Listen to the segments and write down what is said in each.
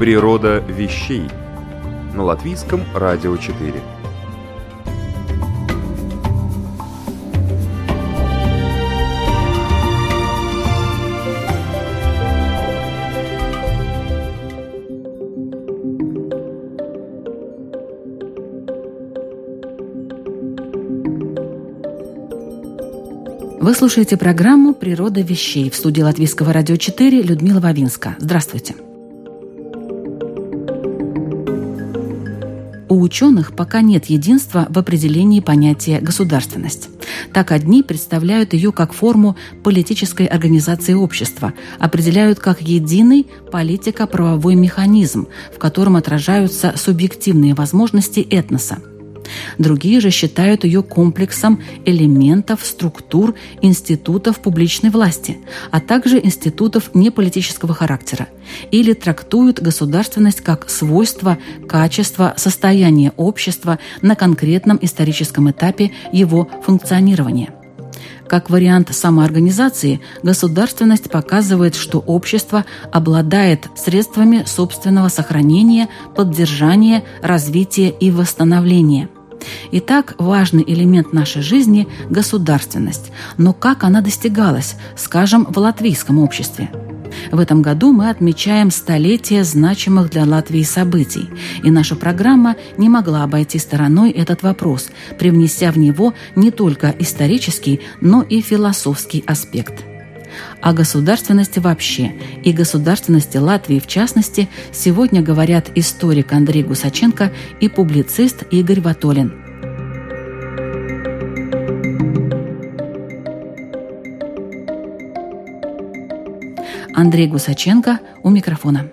Природа вещей на латвийском радио 4. Вы слушаете программу «Природа вещей» в студии Латвийского радио 4 Людмила Вавинска. Здравствуйте. У ученых пока нет единства в определении понятия «государственность». Так одни представляют ее как форму политической организации общества, определяют как единый политико-правовой механизм, в котором отражаются субъективные возможности этноса – Другие же считают ее комплексом элементов, структур, институтов публичной власти, а также институтов неполитического характера, или трактуют государственность как свойство, качество, состояние общества на конкретном историческом этапе его функционирования. Как вариант самоорганизации, государственность показывает, что общество обладает средствами собственного сохранения, поддержания, развития и восстановления – Итак, важный элемент нашей жизни – государственность. Но как она достигалась, скажем, в латвийском обществе? В этом году мы отмечаем столетие значимых для Латвии событий, и наша программа не могла обойти стороной этот вопрос, привнеся в него не только исторический, но и философский аспект. О государственности вообще и государственности Латвии в частности сегодня говорят историк Андрей Гусаченко и публицист Игорь Ватолин. Андрей Гусаченко у микрофона.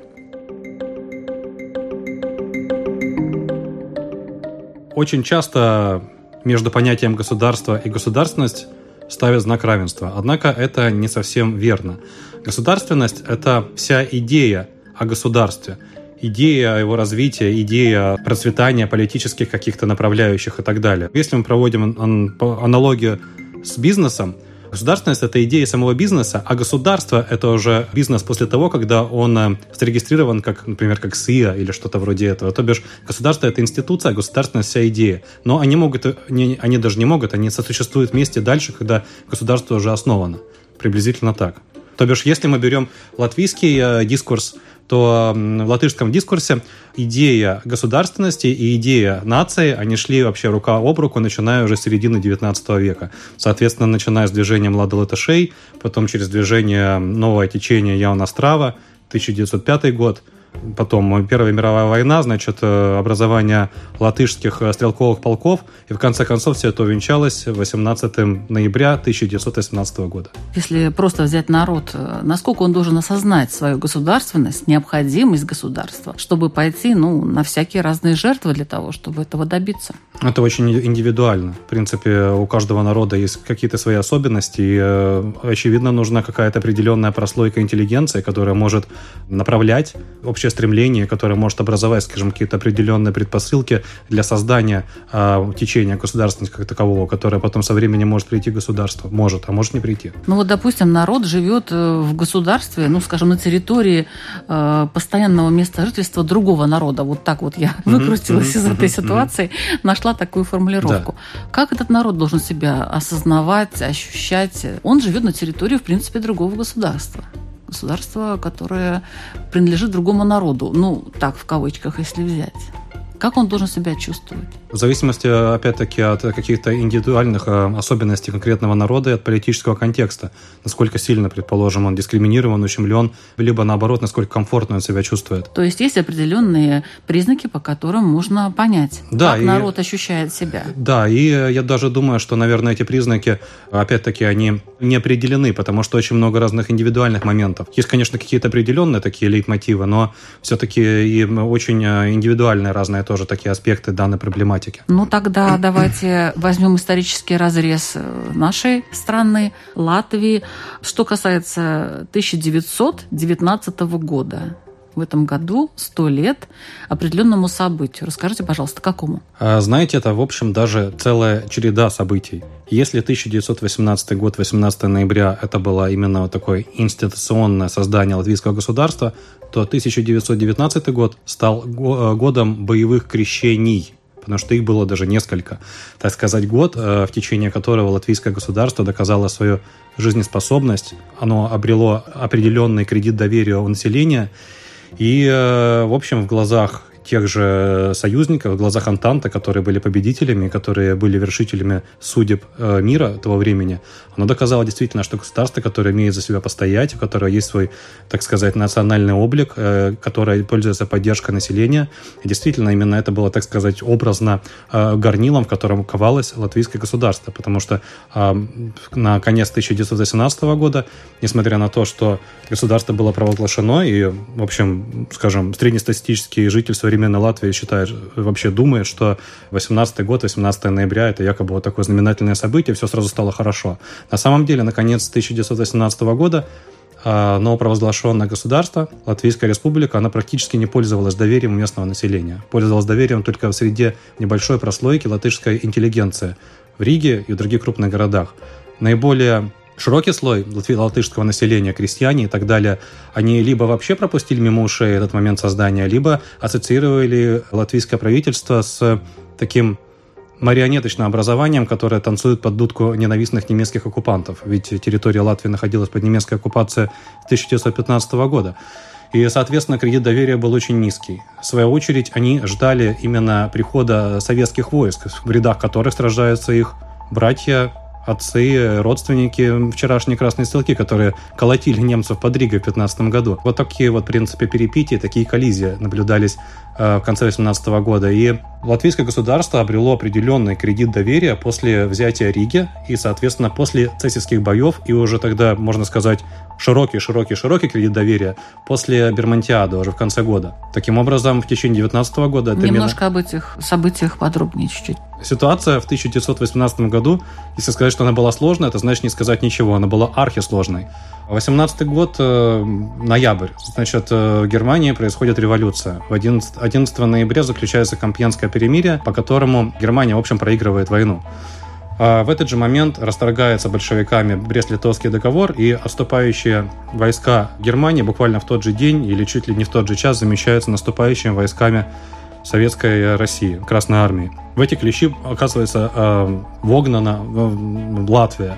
Очень часто между понятием государства и государственность ставят знак равенства. Однако это не совсем верно. Государственность – это вся идея о государстве, идея его развития, идея процветания политических каких-то направляющих и так далее. Если мы проводим аналогию с бизнесом, Государственность – это идея самого бизнеса, а государство – это уже бизнес после того, когда он э, зарегистрирован, как, например, как СИА или что-то вроде этого. То бишь, государство – это институция, а государственность – вся идея. Но они могут, они, они даже не могут, они сосуществуют вместе дальше, когда государство уже основано. Приблизительно так. То бишь, если мы берем латвийский э, дискурс, то в латышском дискурсе идея государственности и идея нации, они шли вообще рука об руку, начиная уже с середины 19 века. Соответственно, начиная с движения младолатышей, потом через движение новое течение Яуна Страва, 1905 год – потом Первая мировая война, значит, э, образование латышских э, стрелковых полков, и в конце концов все это увенчалось 18 ноября 1918 года. Если просто взять народ, э, насколько он должен осознать свою государственность, необходимость государства, чтобы пойти ну, на всякие разные жертвы для того, чтобы этого добиться? Это очень индивидуально. В принципе, у каждого народа есть какие-то свои особенности, и, очевидно, нужна какая-то определенная прослойка интеллигенции, которая может направлять общее стремление, которое может образовать, скажем, какие-то определенные предпосылки для создания э, течения государственности как такового, которое потом со временем может прийти государство. Может, а может не прийти. Ну вот, допустим, народ живет э, в государстве, ну, скажем, на территории э, постоянного места жительства другого народа. Вот так вот я mm-hmm. выкрутилась mm-hmm. из этой ситуации, mm-hmm. нашла такую формулировку. Да. Как этот народ должен себя осознавать, ощущать? Он живет на территории, в принципе, другого государства государство, которое принадлежит другому народу. Ну, так, в кавычках, если взять. Как он должен себя чувствовать? В зависимости, опять-таки, от каких-то индивидуальных э, особенностей конкретного народа и от политического контекста. Насколько сильно, предположим, он дискриминирован, ущемлен, либо наоборот, насколько комфортно он себя чувствует. То есть есть определенные признаки, по которым можно понять, да, как и, народ ощущает себя. Да, и я даже думаю, что, наверное, эти признаки, опять-таки, они не определены, потому что очень много разных индивидуальных моментов. Есть, конечно, какие-то определенные такие лейтмотивы, но все-таки и очень э, индивидуальные разные тоже такие аспекты данной проблематики. Ну, тогда давайте возьмем исторический разрез э, нашей страны, Латвии. Что касается 1919 года, в этом году 100 лет определенному событию. Расскажите, пожалуйста, какому? А, знаете, это, в общем, даже целая череда событий. Если 1918 год, 18 ноября, это было именно такое институционное создание латвийского государства, то 1919 год стал э, годом боевых крещений потому что их было даже несколько. Так сказать, год, э, в течение которого латвийское государство доказало свою жизнеспособность, оно обрело определенный кредит доверия у населения, и, э, в общем, в глазах тех же союзников, в глазах Антанта, которые были победителями, которые были вершителями судеб э, мира того времени, оно доказало действительно, что государство, которое имеет за себя постоять, у которого есть свой, так сказать, национальный облик, э, которое пользуется поддержкой населения, действительно именно это было, так сказать, образно э, горнилом, в котором ковалось латвийское государство, потому что на конец 1918 года, несмотря на то, что государство было провозглашено, и, в общем, скажем, среднестатистический житель современного современной Латвии считает, вообще думает, что 18 год, 18 ноября, это якобы вот такое знаменательное событие, все сразу стало хорошо. На самом деле, наконец 1918 года а, новопровозглашенное государство, Латвийская республика, она практически не пользовалась доверием местного населения. Пользовалась доверием только в среде небольшой прослойки латышской интеллигенции в Риге и в других крупных городах. Наиболее широкий слой латышского населения, крестьяне и так далее, они либо вообще пропустили мимо ушей этот момент создания, либо ассоциировали латвийское правительство с таким марионеточным образованием, которое танцует под дудку ненавистных немецких оккупантов. Ведь территория Латвии находилась под немецкой оккупацией с 1915 года. И, соответственно, кредит доверия был очень низкий. В свою очередь, они ждали именно прихода советских войск, в рядах которых сражаются их братья отцы, родственники вчерашние красные стрелки, которые колотили немцев под Ригой в 15 году. Вот такие вот, в принципе, перепитии, такие коллизии наблюдались э, в конце 18 года. И латвийское государство обрело определенный кредит доверия после взятия Риги и, соответственно, после цесийских боев, и уже тогда, можно сказать, широкий-широкий-широкий кредит доверия после Бермонтиада уже в конце года. Таким образом, в течение 19 года... Немножко именно... об этих событиях подробнее чуть-чуть. Ситуация в 1918 году, если сказать, что она была сложной, это значит не сказать ничего, она была архисложной. 18 год, э, ноябрь, значит, э, в Германии происходит революция. В 11, 11 ноября заключается Компьенское перемирие, по которому Германия, в общем, проигрывает войну. А в этот же момент расторгается большевиками Брест-Литовский договор, и отступающие войска Германии буквально в тот же день или чуть ли не в тот же час замещаются наступающими войсками Советской России, Красной Армии. В эти клещи, оказывается, э, вогнана Латвия.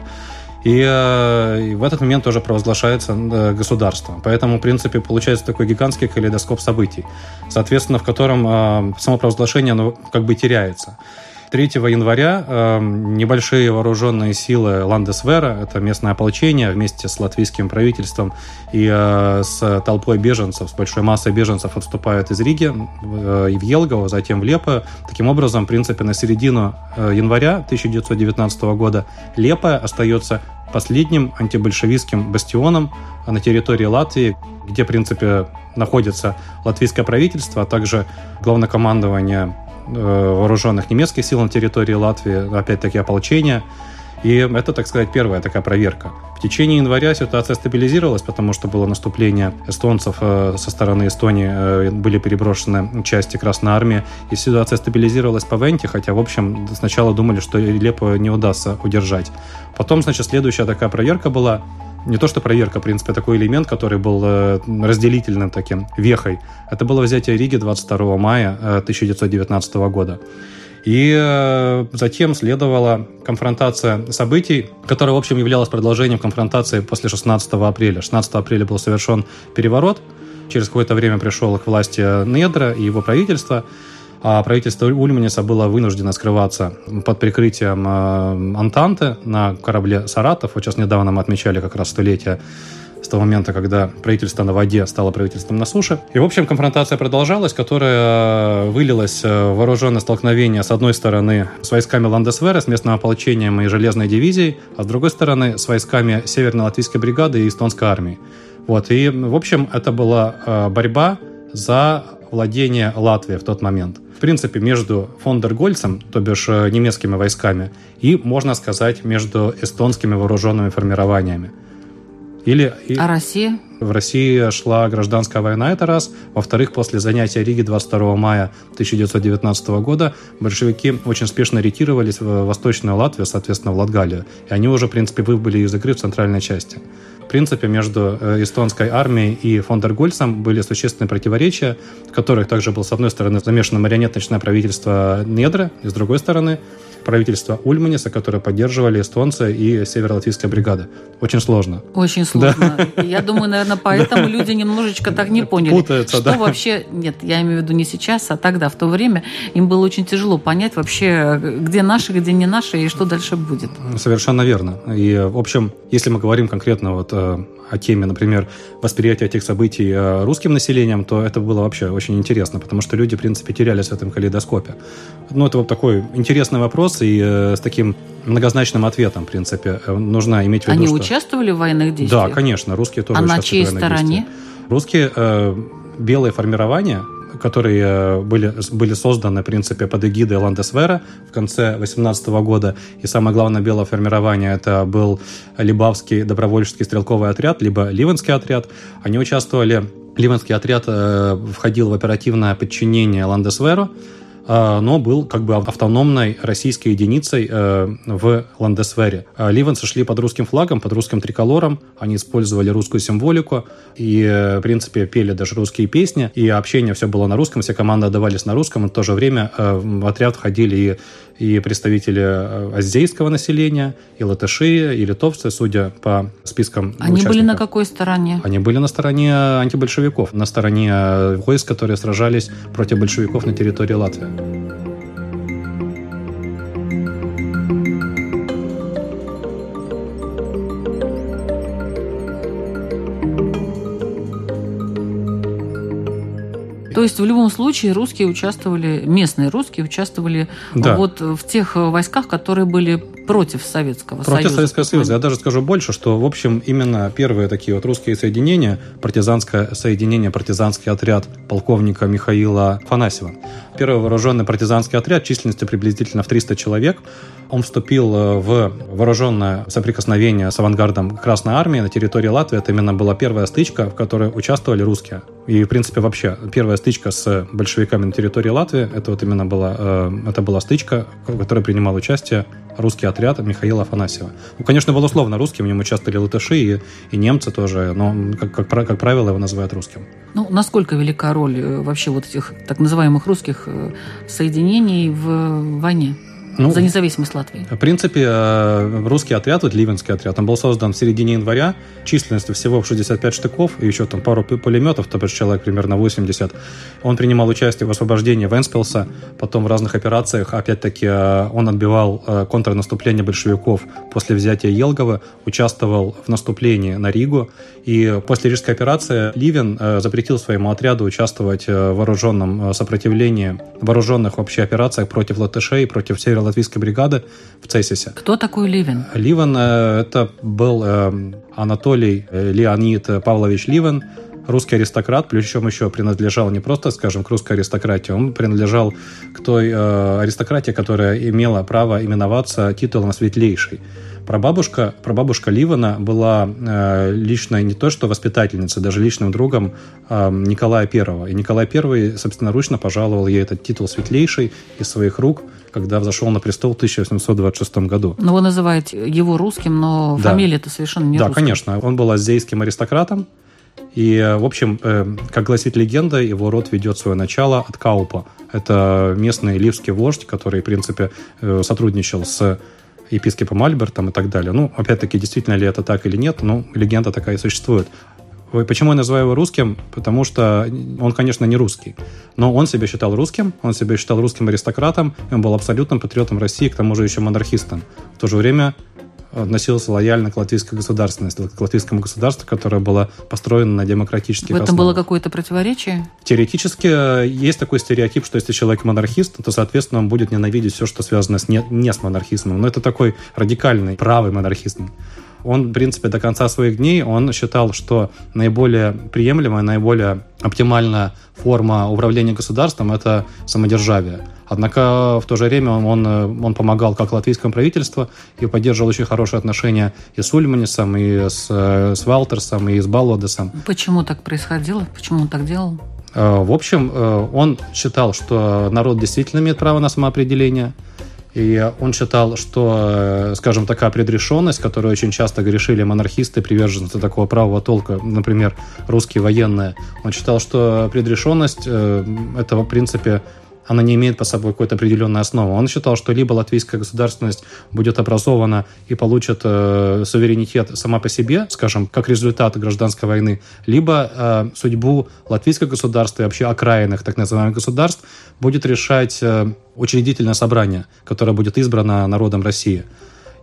И, э, и в этот момент тоже провозглашается э, государство. Поэтому, в принципе, получается такой гигантский калейдоскоп событий, соответственно, в котором само провозглашение оно как бы теряется. 3 января э, небольшие вооруженные силы Ландесвера, это местное ополчение, вместе с латвийским правительством и э, с толпой беженцев, с большой массой беженцев отступают из Риги э, и в Елгово, затем в Лепо. Таким образом, в принципе, на середину э, января 1919 года Лепо остается последним антибольшевистским бастионом на территории Латвии, где, в принципе, находится латвийское правительство, а также главнокомандование вооруженных немецких сил на территории Латвии, опять-таки ополчения. И это, так сказать, первая такая проверка. В течение января ситуация стабилизировалась, потому что было наступление эстонцев э, со стороны Эстонии, э, были переброшены части Красной Армии, и ситуация стабилизировалась по Венте, хотя, в общем, сначала думали, что Лепо не удастся удержать. Потом, значит, следующая такая проверка была не то что проверка, в принципе, такой элемент, который был э, разделительным таким, вехой. Это было взятие Риги 22 мая 1919 э, года. И э, затем следовала конфронтация событий, которая, в общем, являлась продолжением конфронтации после 16 апреля. 16 апреля был совершен переворот, через какое-то время пришел к власти Недра и его правительство. А правительство Ульманиса было вынуждено скрываться под прикрытием э, Антанты на корабле «Саратов». Вот сейчас недавно мы отмечали как раз столетие с того момента, когда правительство на воде стало правительством на суше. И, в общем, конфронтация продолжалась, которая э, вылилась в вооруженное столкновение, с одной стороны, с войсками Ландесвера, с местным ополчением и железной дивизией, а с другой стороны, с войсками Северной Латвийской бригады и Эстонской армии. Вот, и, в общем, это была борьба за владение Латвии в тот момент. В принципе, между фондергольцем, то бишь э, немецкими войсками, и, можно сказать, между эстонскими вооруженными формированиями. Или, а Россия? В России шла гражданская война, это раз. Во-вторых, после занятия Риги 22 мая 1919 года большевики очень спешно ретировались в Восточную Латвию, соответственно, в Латгалию. И они уже, в принципе, выбыли из игры в центральной части. Принципе, между э, эстонской армией и фондергольцем были существенные противоречия, в которых также был, с одной стороны, замешано марионеточное правительство Недра, и с другой стороны, правительства Ульманиса, которые поддерживали эстонцы и северо-латвийская бригада. Очень сложно. Очень сложно. Да. Я думаю, наверное, поэтому люди немножечко так не поняли. Путаются, что да. вообще... Нет, я имею в виду не сейчас, а тогда, в то время, им было очень тяжело понять вообще, где наши, где не наши, и что дальше будет. Совершенно верно. И, в общем, если мы говорим конкретно вот э, о теме, например, восприятия этих событий э, русским населением, то это было вообще очень интересно, потому что люди, в принципе, терялись в этом калейдоскопе. Ну, это вот такой интересный вопрос, и э, с таким многозначным ответом, в принципе, э, нужно иметь в виду, Они что... участвовали в военных действиях? Да, конечно, русские тоже а участвовали на чьей в военных стороне? Действиях. Русские э, белые формирования, которые э, были, были созданы, в принципе, под эгидой Ландесвера в конце 18 года. И самое главное белое формирование это был Либавский добровольческий стрелковый отряд, либо Ливенский отряд. Они участвовали Ливенский отряд э, входил в оперативное подчинение Ландесверу, но был как бы автономной российской единицей э, в Ландесвере. А ливенцы шли под русским флагом, под русским триколором, они использовали русскую символику и, э, в принципе, пели даже русские песни, и общение все было на русском, все команды отдавались на русском, и в то же время э, в отряд входили и и представители азейского населения, и латыши, и литовцы, судя по спискам Они участников. были на какой стороне? Они были на стороне антибольшевиков, на стороне войск, которые сражались против большевиков на территории Латвии. То есть в любом случае русские участвовали, местные русские участвовали да. вот в тех войсках, которые были против Советского против Союза. Против Советского Союза. Я даже скажу больше, что, в общем, именно первые такие вот русские соединения, партизанское соединение, партизанский отряд полковника Михаила Фанасьева. Первый вооруженный партизанский отряд численностью приблизительно в 300 человек. Он вступил э, в вооруженное соприкосновение с авангардом Красной Армии на территории Латвии. Это именно была первая стычка, в которой участвовали русские. И, в принципе, вообще первая стычка с большевиками на территории Латвии, это вот именно была, э, это была стычка, в которой принимал участие русский отряд Михаила Афанасьева. Ну, конечно, был условно русским, в нем участвовали латыши и, и немцы тоже, но, как, как, как правило, его называют русским. Ну, насколько велика роль э, вообще вот этих так называемых русских соединений в войне? Ну, за независимость Латвии? В принципе, э, русский отряд, вот Ливенский отряд, он был создан в середине января, численностью всего в 65 штыков, и еще там пару пулеметов, то есть человек примерно 80. Он принимал участие в освобождении Венспилса, потом в разных операциях. Опять-таки, э, он отбивал э, контрнаступление большевиков после взятия Елгова, участвовал в наступлении на Ригу, и после Рижской операции Ливен запретил своему отряду участвовать в вооруженном сопротивлении, вооруженных вообще операциях против латышей, против северо латвийской бригады в Цесисе. Кто такой Ливен? Ливен э, это был э, Анатолий э, Леонид Павлович Ливен, русский аристократ, причем еще принадлежал не просто, скажем, к русской аристократии, он принадлежал к той э, аристократии, которая имела право именоваться титулом светлейший. Прабабушка, прабабушка Ливана была э, личной не то что воспитательницей, даже личным другом э, Николая I. И Николай I собственноручно пожаловал ей этот титул светлейший из своих рук, когда взошел на престол в 1826 году. Но вы называете его русским, но да. фамилия это совершенно не Да, русская. конечно. Он был азейским аристократом, и, в общем, э, как гласит легенда, его род ведет свое начало от Каупа. Это местный ливский вождь, который, в принципе, э, сотрудничал с епископом Альбертом и так далее. Ну, опять-таки, действительно ли это так или нет, ну, легенда такая существует. Почему я называю его русским? Потому что он, конечно, не русский. Но он себя считал русским, он себя считал русским аристократом, он был абсолютным патриотом России, к тому же еще монархистом. В то же время относился лояльно к латвийской государственности, к латвийскому государству, которое было построено на демократических В этом основах. было какое-то противоречие? Теоретически э, есть такой стереотип, что если человек монархист, то, соответственно, он будет ненавидеть все, что связано с не, не с монархизмом. Но это такой радикальный, правый монархизм. Он, в принципе, до конца своих дней, он считал, что наиболее приемлемая, наиболее оптимальная форма управления государством – это самодержавие. Однако в то же время он, он помогал как латвийскому правительству и поддерживал очень хорошие отношения и с Ульманисом, и с, с Валтерсом, и с Баллодесом. Почему так происходило? Почему он так делал? Э, в общем, э, он считал, что народ действительно имеет право на самоопределение – и он считал, что, э, скажем, такая предрешенность, которую очень часто грешили монархисты, приверженцы такого правого толка, например, русские военные, он считал, что предрешенность э, этого, в принципе, она не имеет по собой какой-то определенной основы. Он считал, что либо латвийская государственность будет образована и получит э, суверенитет сама по себе, скажем, как результат гражданской войны, либо э, судьбу латвийского государства и вообще окраинных так называемых государств будет решать э, учредительное собрание, которое будет избрано народом России.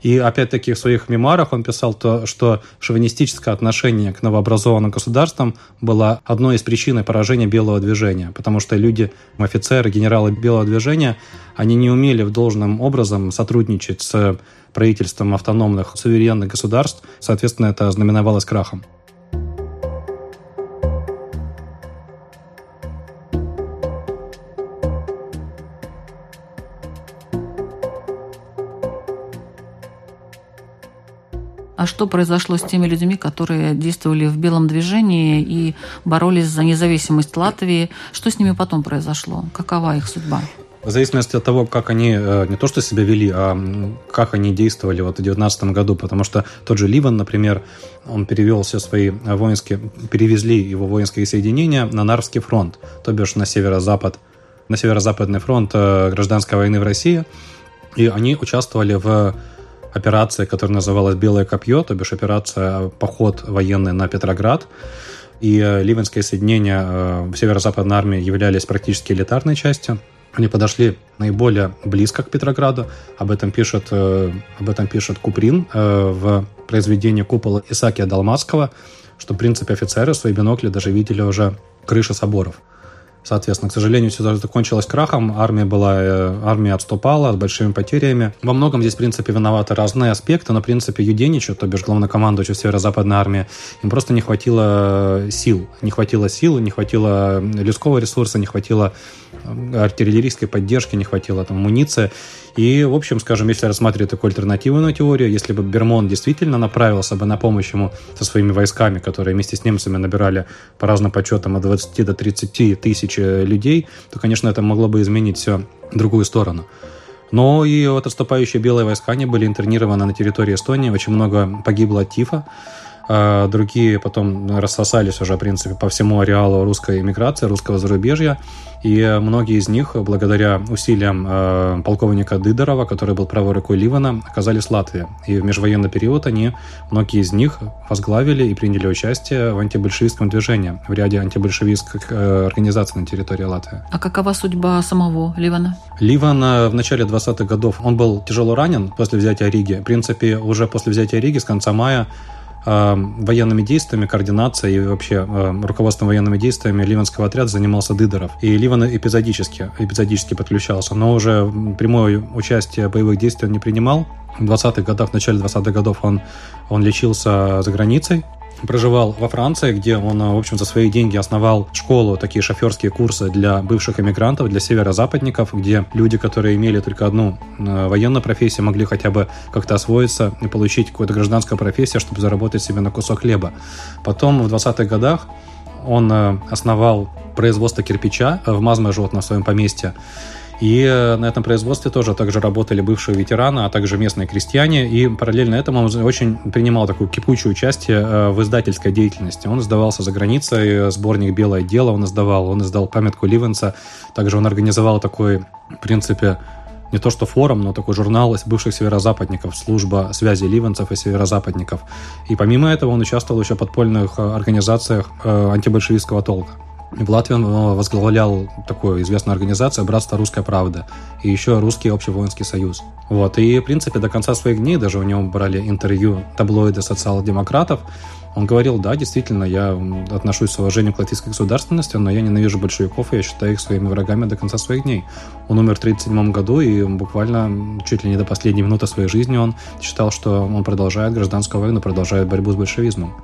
И опять-таки в своих мемуарах он писал то, что шовинистическое отношение к новообразованным государствам было одной из причин поражения белого движения, потому что люди, офицеры, генералы белого движения, они не умели в должном образом сотрудничать с правительством автономных суверенных государств, соответственно, это знаменовалось крахом. Что произошло с теми людьми, которые действовали в белом движении и боролись за независимость Латвии? Что с ними потом произошло? Какова их судьба? В зависимости от того, как они э, не то что себя вели, а как они действовали вот в 2019 году, потому что тот же Ливан, например, он перевел все свои воинские, перевезли его воинские соединения на Нарвский фронт, то бишь на северо-запад, на северо-западный фронт э, гражданской войны в России, и они участвовали в операция, которая называлась «Белое копье», то бишь операция «Поход военный на Петроград». И э, ливенские соединения э, в северо-западной армии являлись практически элитарной частью. Они подошли наиболее близко к Петрограду. Об этом пишет, э, об этом пишет Куприн в произведении «Купола» Исаакия Далмацкого, что, в принципе, офицеры свои бинокли даже видели уже крыши соборов. Соответственно, к сожалению, все закончилось крахом. Армия была, э, армия отступала с большими потерями. Во многом здесь, в принципе, виноваты разные аспекты, но, в принципе, Юденичу, то бишь главнокомандующий северо-западной армии, им просто не хватило э, сил. Не хватило сил, не хватило людского ресурса, не хватило артиллерийской поддержки, не хватило там амуниции. И, в общем, скажем, если рассматривать такую альтернативную теорию, если бы Бермон действительно направился бы на помощь ему со своими войсками, которые вместе с немцами набирали по разным подсчетам от 20 до 30 тысяч людей, то, конечно, это могло бы изменить все в другую сторону. Но и вот отступающие белые войска, они были интернированы на территории Эстонии, очень много погибло от тифа. А другие потом рассосались уже, в принципе, по всему ареалу русской иммиграции, русского зарубежья. И многие из них, благодаря усилиям э, полковника Дыдорова, который был правой рукой Ливана, оказались в Латвии. И в межвоенный период они, многие из них, возглавили и приняли участие в антибольшевистском движении, в ряде антибольшевистских э, организаций на территории Латвии. А какова судьба самого Ливана? Ливан в начале 20-х годов, он был тяжело ранен после взятия Риги. В принципе, уже после взятия Риги с конца мая военными действиями, координацией и вообще эм, руководством военными действиями Ливанского отряда занимался Дыдоров. И Ливан эпизодически, эпизодически подключался, но уже прямое участие в боевых действиях он не принимал. В 20-х годах, в начале 20-х годов он, он лечился за границей, проживал во Франции, где он, в общем, за свои деньги основал школу, такие шоферские курсы для бывших эмигрантов, для северо-западников, где люди, которые имели только одну э, военную профессию, могли хотя бы как-то освоиться и получить какую-то гражданскую профессию, чтобы заработать себе на кусок хлеба. Потом в 20-х годах он э, основал производство кирпича в Мазмежот на своем поместье. И э, на этом производстве тоже также работали бывшие ветераны, а также местные крестьяне. И параллельно этому он очень принимал такую кипучую участие э, в издательской деятельности. Он издавался за границей, э, сборник «Белое дело» он издавал, он издал памятку Ливенса. Также он организовал такой, в принципе, не то что форум, но такой журнал из бывших северозападников, служба связи ливанцев и северозападников. И помимо этого он участвовал еще в подпольных организациях антибольшевистского толка. В Латвии он э, возглавлял такую известную организацию «Братство Русская Правда» и еще Русский общевоинский союз. Вот. И, в принципе, до конца своих дней даже у него брали интервью таблоиды социал-демократов, он говорил, да, действительно, я отношусь с уважением к латвийской государственности, но я ненавижу большевиков, и я считаю их своими врагами до конца своих дней. Он умер в 1937 году, и буквально чуть ли не до последней минуты своей жизни он считал, что он продолжает гражданскую войну, продолжает борьбу с большевизмом.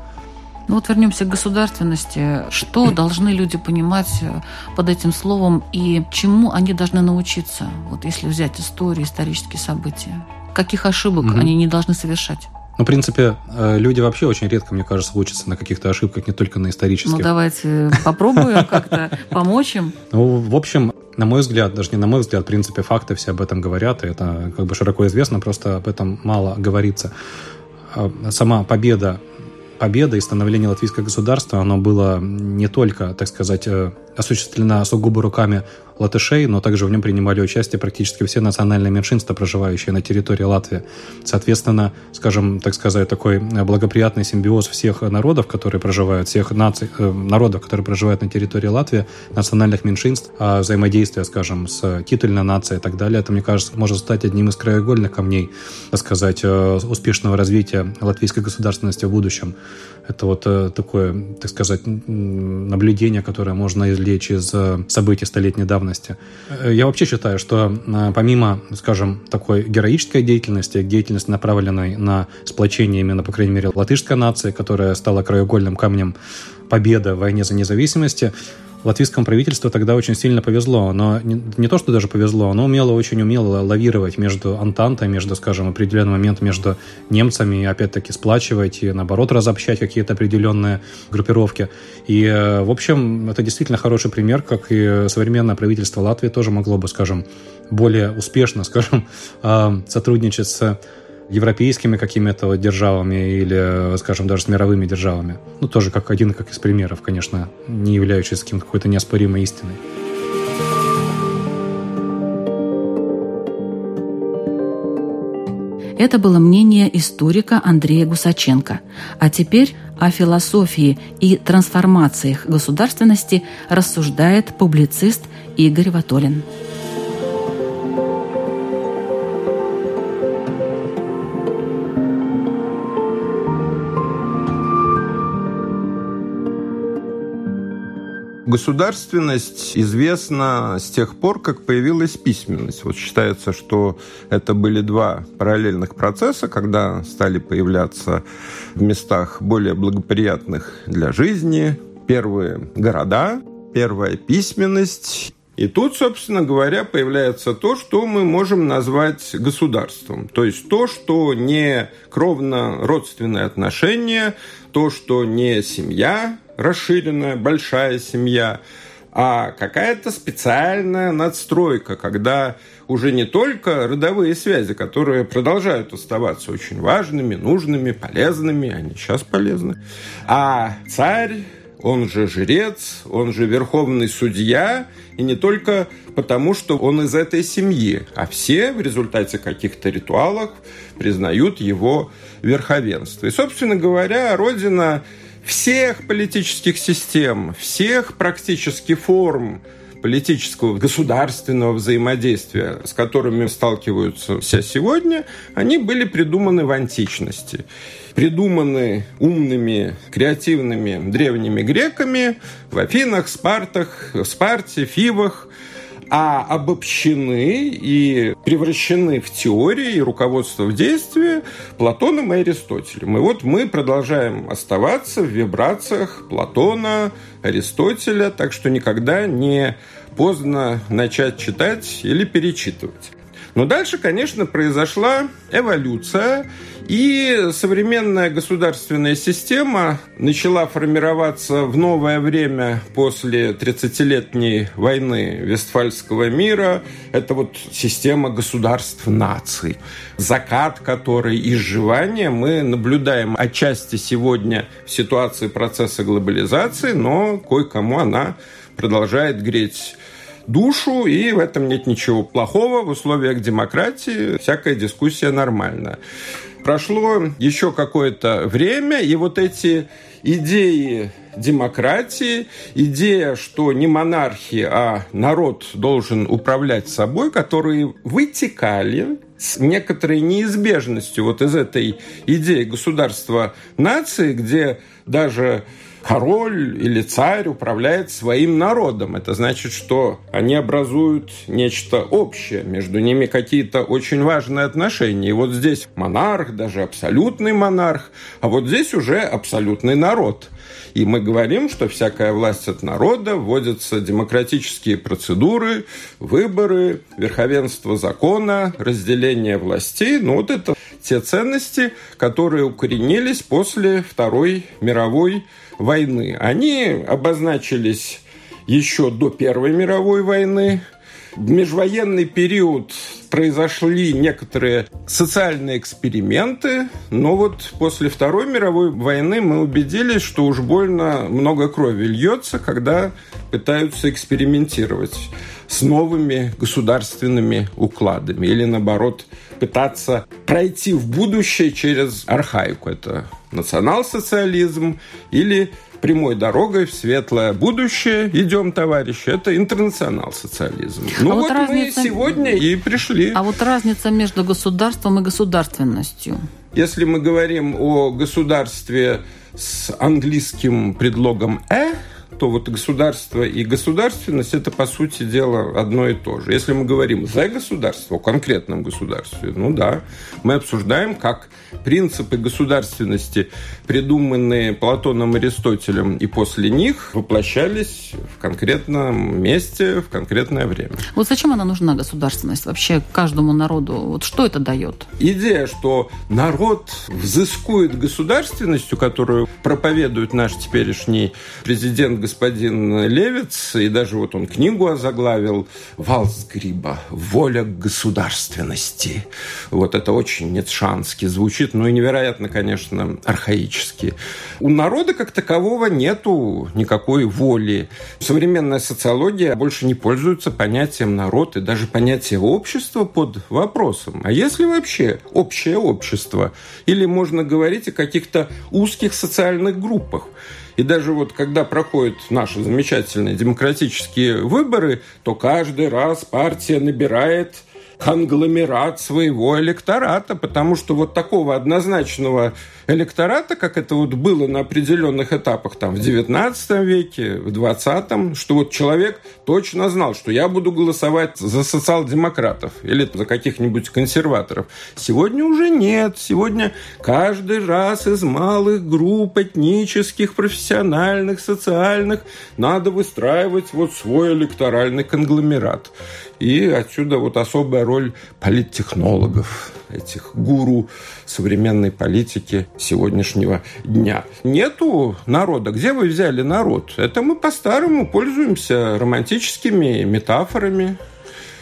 Ну вот вернемся к государственности. Что должны люди понимать э, под этим словом и чему они должны научиться, вот если взять историю, исторические события? Каких ошибок угу. они не должны совершать? Ну, в принципе, э, люди вообще очень редко, мне кажется, учатся на каких-то ошибках, не только на исторических. Ну, давайте попробуем как-то помочь им. Ну, в общем, на мой взгляд, даже не на мой взгляд, в принципе, факты все об этом говорят, и это как бы широко известно, просто об этом мало говорится. А, сама победа победа и становление латвийского государства, оно было не только, так сказать, э, осуществлено сугубо руками латышей, но также в нем принимали участие практически все национальные меньшинства, проживающие на территории Латвии. Соответственно, скажем, так сказать, такой благоприятный симбиоз всех народов, которые проживают, всех наций, э, народов, которые проживают на территории Латвии, национальных меньшинств, а взаимодействие, скажем, с титульной нацией и так далее, это, мне кажется, может стать одним из краеугольных камней, так сказать, э, успешного развития латвийской государственности в будущем. Это вот э, такое, так сказать, наблюдение, которое можно извлечь из э, событий столетней давности. Э, я вообще считаю, что помимо, скажем, такой героической деятельности, деятельности, направленной на сплочение именно, по крайней мере, латышской нации, которая стала краеугольным камнем победы в войне за независимость, латвийскому правительству тогда очень сильно повезло. Но не, не то, что даже повезло, оно умело, очень умело лавировать между Антантой, между, скажем, определенный момент между немцами, и опять-таки сплачивать и, наоборот, разобщать какие-то определенные группировки. И, э, в общем, это действительно хороший пример, как и современное правительство Латвии тоже могло бы, скажем, более успешно, скажем, э, сотрудничать с европейскими какими-то державами или, скажем, даже с мировыми державами. Ну, тоже как один как из примеров, конечно, не являющийся какой-то неоспоримой истиной. Это было мнение историка Андрея Гусаченко. А теперь о философии и трансформациях государственности рассуждает публицист Игорь Ватолин. Государственность известна с тех пор, как появилась письменность. Вот считается, что это были два параллельных процесса, когда стали появляться в местах более благоприятных для жизни первые города, первая письменность и тут, собственно говоря, появляется то, что мы можем назвать государством. То есть то, что не кровно-родственные отношения, то, что не семья, расширенная, большая семья, а какая-то специальная надстройка, когда уже не только родовые связи, которые продолжают оставаться очень важными, нужными, полезными, они сейчас полезны, а царь, он же жрец, он же верховный судья, и не только потому, что он из этой семьи, а все в результате каких-то ритуалов признают его верховенство. И, собственно говоря, Родина всех политических систем, всех практически форм политического, государственного взаимодействия, с которыми сталкиваются все сегодня, они были придуманы в античности. Придуманы умными, креативными древними греками в Афинах, Спартах, Спарте, Фивах – а обобщены и превращены в теории и руководство в действие Платоном и Аристотелем. И вот мы продолжаем оставаться в вибрациях Платона, Аристотеля, так что никогда не поздно начать читать или перечитывать. Но дальше, конечно, произошла эволюция, и современная государственная система начала формироваться в новое время после 30-летней войны Вестфальского мира. Это вот система государств наций, закат которой изживания мы наблюдаем отчасти сегодня в ситуации процесса глобализации, но кое-кому она продолжает греть душу, и в этом нет ничего плохого. В условиях демократии всякая дискуссия нормальна. Прошло еще какое-то время, и вот эти идеи демократии, идея, что не монархия, а народ должен управлять собой, которые вытекали с некоторой неизбежностью вот из этой идеи государства нации, где даже король или царь управляет своим народом. Это значит, что они образуют нечто общее, между ними какие-то очень важные отношения. И вот здесь монарх, даже абсолютный монарх, а вот здесь уже абсолютный народ. И мы говорим, что всякая власть от народа, вводятся демократические процедуры, выборы, верховенство закона, разделение властей. Ну вот это те ценности, которые укоренились после Второй мировой войны. Они обозначились еще до Первой мировой войны. В межвоенный период произошли некоторые социальные эксперименты, но вот после Второй мировой войны мы убедились, что уж больно много крови льется, когда пытаются экспериментировать с новыми государственными укладами или, наоборот, пытаться пройти в будущее через архаику. Это национал-социализм или прямой дорогой в светлое будущее идем, товарищи. Это интернационал-социализм. Ну а вот, вот разница... мы сегодня и пришли. А вот разница между государством и государственностью? Если мы говорим о государстве с английским предлогом «э», то вот государство и государственность – это, по сути дела, одно и то же. Если мы говорим за государство, о конкретном государстве, ну да, мы обсуждаем, как принципы государственности, придуманные Платоном Аристотелем и после них, воплощались в конкретном месте, в конкретное время. Вот зачем она нужна, государственность, вообще каждому народу? Вот что это дает? Идея, что народ взыскует государственностью, которую проповедует наш теперешний президент господин Левиц, и даже вот он книгу озаглавил «Валсгриба. Воля государственности». Вот это очень ницшански звучит, ну и невероятно, конечно, архаически. У народа как такового нету никакой воли. Современная социология больше не пользуется понятием народ и даже понятие общества под вопросом. А если вообще общее общество? Или можно говорить о каких-то узких социальных группах? И даже вот когда проходят наши замечательные демократические выборы, то каждый раз партия набирает конгломерат своего электората, потому что вот такого однозначного электората, как это вот было на определенных этапах там в 19 веке, в 20 что вот человек точно знал, что я буду голосовать за социал-демократов или за каких-нибудь консерваторов. Сегодня уже нет. Сегодня каждый раз из малых групп этнических, профессиональных, социальных надо выстраивать вот свой электоральный конгломерат. И отсюда вот особая роль политтехнологов, этих гуру современной политики сегодняшнего дня. Нету народа. Где вы взяли народ? Это мы по-старому пользуемся романтическими метафорами.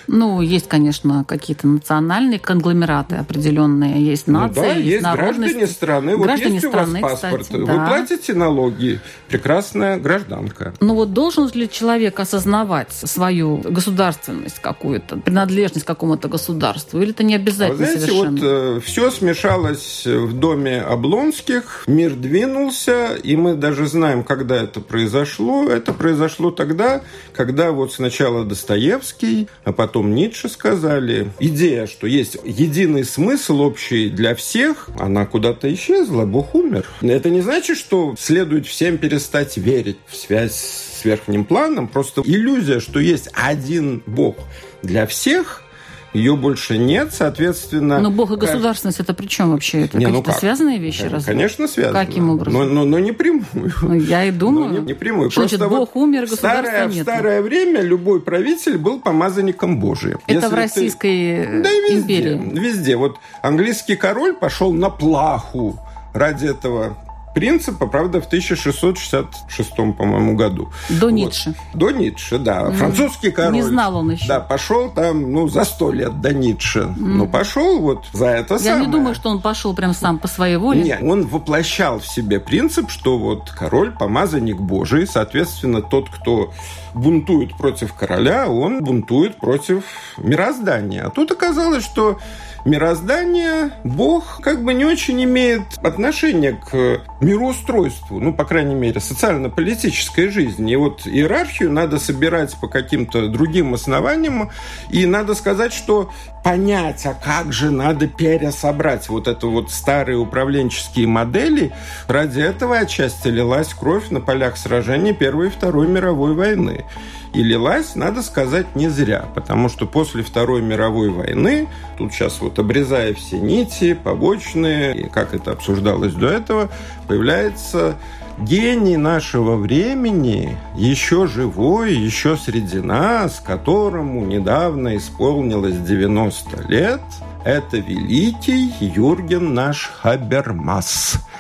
Ну, есть, конечно, какие-то национальные конгломераты определенные, есть нации, ну, да, есть, есть граждане страны. Вот граждане есть у вас паспорт, кстати, да. вы платите налоги, прекрасная гражданка. Ну вот должен ли человек осознавать свою государственность какую-то, принадлежность к какому-то государству, или это не обязательно а, знаете, совершенно? вот э, все смешалось в доме Облонских, мир двинулся, и мы даже знаем, когда это произошло. Это произошло тогда, когда вот сначала Достоевский, а потом потом Ницше сказали. Идея, что есть единый смысл общий для всех, она куда-то исчезла, Бог умер. Это не значит, что следует всем перестать верить в связь с верхним планом. Просто иллюзия, что есть один Бог для всех – ее больше нет, соответственно... Но Бог и государственность это при чем вообще? Это не, ну ну связанные вещи? Конечно, разве? Конечно, связаны. Каким образом? Но, но, но не прямую. Ну, я и думаю. Но не, не прямую. Что значит, Бог вот умер, государства нет? В старое время любой правитель был помазанником Божиим. Это Если в Российской ты... да, везде, империи? Везде. Вот английский король пошел на плаху ради этого принципа, правда, в 1666, по-моему, году. До вот. Ницше. До Ницше, да. Французский король. Не знал он еще. Да, пошел там, ну, за сто лет до Ницше. Mm. Ну, пошел вот за это Я самое. не думаю, что он пошел прям сам по своей воле. Нет, он воплощал в себе принцип, что вот король помазанник Божий, соответственно, тот, кто бунтует против короля, он бунтует против мироздания. А тут оказалось, что мироздание, Бог как бы не очень имеет отношения к мироустройству, ну, по крайней мере, социально-политической жизни. И вот иерархию надо собирать по каким-то другим основаниям, и надо сказать, что понять, а как же надо пересобрать вот это вот старые управленческие модели, ради этого отчасти лилась кровь на полях сражений Первой и Второй мировой войны. И лилась, надо сказать, не зря, потому что после Второй мировой войны, тут сейчас вот обрезая все нити, побочные, и как это обсуждалось до этого, появляется гений нашего времени, еще живой, еще среди нас, которому недавно исполнилось 90 лет, это великий Юрген наш Хабермас –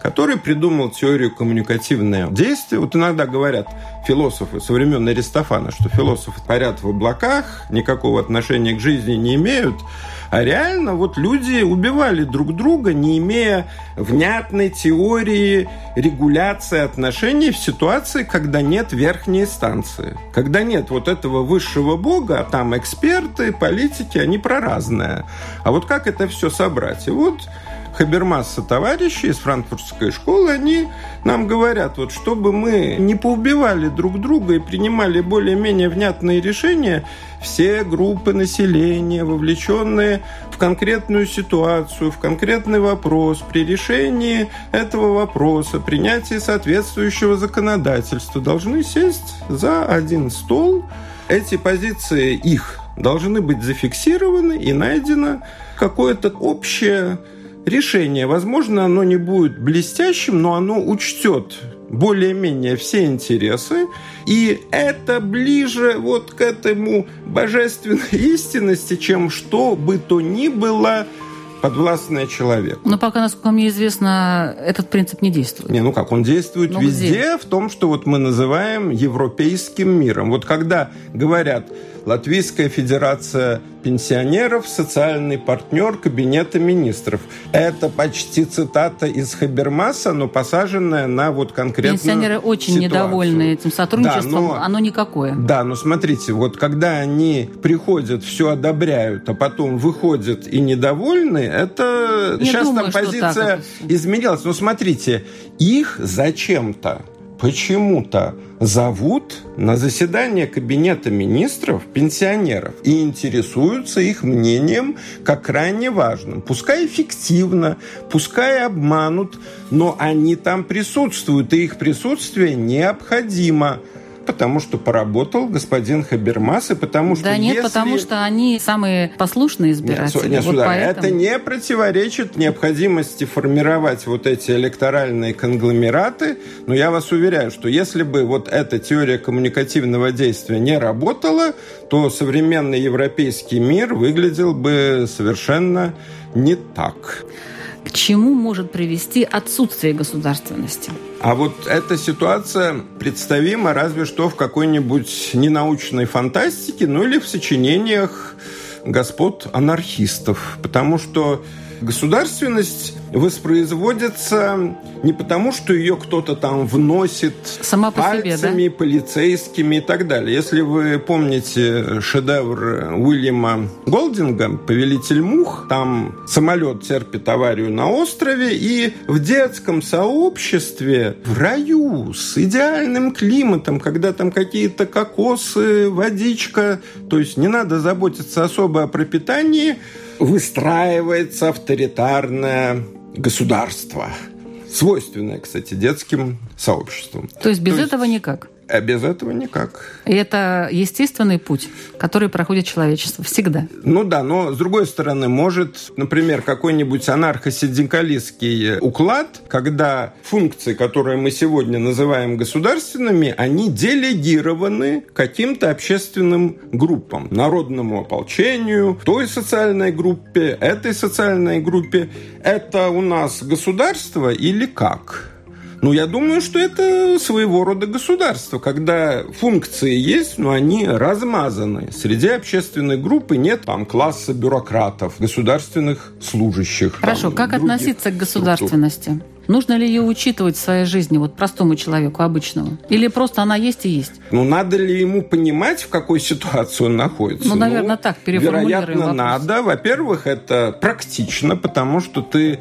который придумал теорию коммуникативного действия. Вот иногда говорят философы со времен Аристофана, что философы парят в облаках, никакого отношения к жизни не имеют, а реально вот люди убивали друг друга, не имея внятной теории регуляции отношений в ситуации, когда нет верхней инстанции. Когда нет вот этого высшего бога, а там эксперты, политики, они про разное. А вот как это все собрать? И вот Хабермаса товарищи из франкфуртской школы, они нам говорят, вот чтобы мы не поубивали друг друга и принимали более-менее внятные решения, все группы населения, вовлеченные в конкретную ситуацию, в конкретный вопрос, при решении этого вопроса, принятии соответствующего законодательства, должны сесть за один стол. Эти позиции их должны быть зафиксированы и найдено какое-то общее решение. Возможно, оно не будет блестящим, но оно учтет более-менее все интересы, и это ближе вот к этому божественной истинности, чем что бы то ни было подвластное человеку. Но пока, насколько мне известно, этот принцип не действует. Не, ну как, он действует ну, везде, где? в том, что вот мы называем европейским миром. Вот когда говорят, Латвийская Федерация пенсионеров, социальный партнер Кабинета министров. Это почти цитата из Хабермаса, но посаженная на вот конкретную Пенсионеры очень ситуацию. недовольны этим сотрудничеством, да, но, оно никакое. Да, но смотрите, вот когда они приходят, все одобряют, а потом выходят и недовольны, это Не сейчас думаю, там позиция изменилась. Но смотрите, их зачем-то почему-то зовут на заседание Кабинета министров пенсионеров и интересуются их мнением как крайне важным. Пускай эффективно, пускай обманут, но они там присутствуют, и их присутствие необходимо потому что поработал господин Хабермас, и потому что Да нет, если... потому что они самые послушные избиратели. Нет, нет, вот поэтому... Это не противоречит необходимости формировать вот эти электоральные конгломераты, но я вас уверяю, что если бы вот эта теория коммуникативного действия не работала, то современный европейский мир выглядел бы совершенно не так. К чему может привести отсутствие государственности? А вот эта ситуация представима разве что в какой-нибудь ненаучной фантастике, ну или в сочинениях господ анархистов. Потому что государственность воспроизводится не потому, что ее кто-то там вносит Сама по пальцами, себе, да? полицейскими и так далее. Если вы помните шедевр Уильяма Голдинга «Повелитель мух», там самолет терпит аварию на острове, и в детском сообществе, в раю, с идеальным климатом, когда там какие-то кокосы, водичка, то есть не надо заботиться особо о пропитании, выстраивается авторитарное государство. Свойственное, кстати, детским сообществам. То есть без То этого есть... никак? А без этого никак. И это естественный путь, который проходит человечество всегда. Ну да, но с другой стороны, может, например, какой-нибудь анархосиндикалистский уклад, когда функции, которые мы сегодня называем государственными, они делегированы каким-то общественным группам. Народному ополчению, той социальной группе, этой социальной группе. Это у нас государство или как? Ну, я думаю, что это своего рода государство, когда функции есть, но они размазаны. Среди общественной группы нет там класса бюрократов, государственных служащих. Хорошо, там, как относиться к государственности? Структур. Нужно ли ее учитывать в своей жизни, вот простому человеку, обычному? Или просто она есть и есть? Ну, надо ли ему понимать, в какой ситуации он находится? Ну, наверное, ну, так, переформулируем Вероятно, вопрос. надо. Во-первых, это практично, потому что ты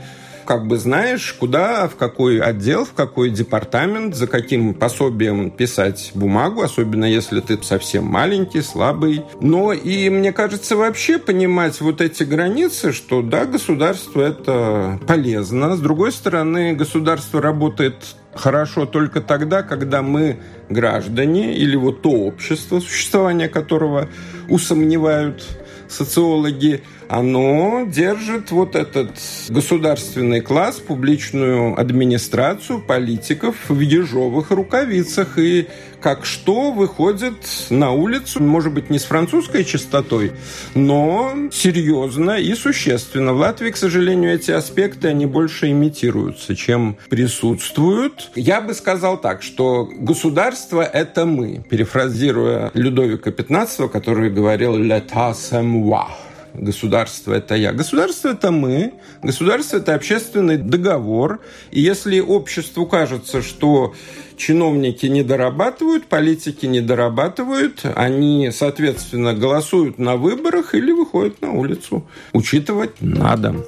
как бы знаешь, куда, в какой отдел, в какой департамент, за каким пособием писать бумагу, особенно если ты совсем маленький, слабый. Но и, мне кажется, вообще понимать вот эти границы, что да, государство это полезно. С другой стороны, государство работает хорошо только тогда, когда мы граждане или вот то общество, существование которого усомневают социологи, оно держит вот этот государственный класс, публичную администрацию, политиков в ежовых рукавицах. И как что выходит на улицу, может быть, не с французской частотой, но серьезно и существенно. В Латвии, к сожалению, эти аспекты, они больше имитируются, чем присутствуют. Я бы сказал так, что государство – это мы, перефразируя Людовика XV, который говорил «l'état c'est moi» государство это я. Государство это мы, государство это общественный договор. И если обществу кажется, что чиновники не дорабатывают, политики не дорабатывают, они, соответственно, голосуют на выборах или выходят на улицу. Учитывать надо.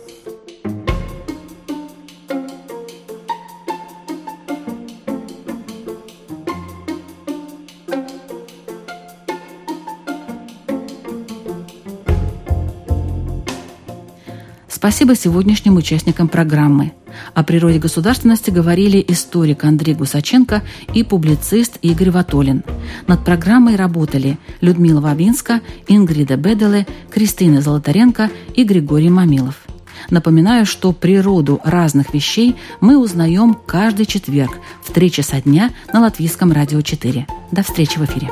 Спасибо сегодняшним участникам программы. О природе государственности говорили историк Андрей Гусаченко и публицист Игорь Ватолин. Над программой работали Людмила Вавинска, Ингрида Беделе, Кристина Золотаренко и Григорий Мамилов. Напоминаю, что природу разных вещей мы узнаем каждый четверг в 3 часа дня на Латвийском радио 4. До встречи в эфире.